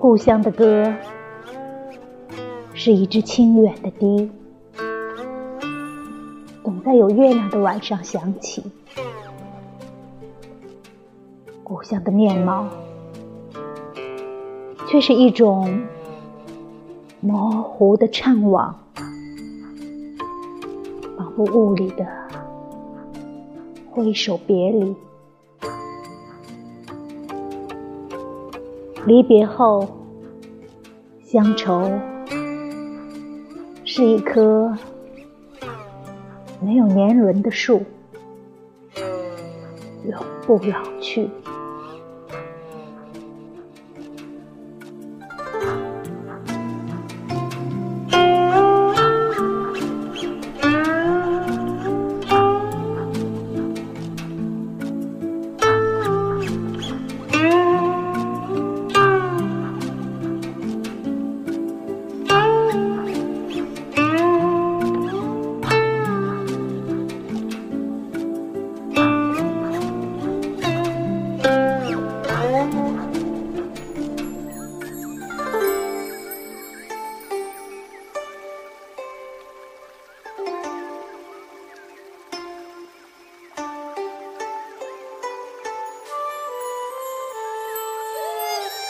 故乡的歌，是一支清远的笛，总在有月亮的晚上响起。故乡的面貌，却是一种模糊的怅惘，仿佛雾里的挥手别离。离别后，乡愁是一棵没有年轮的树，永不老去。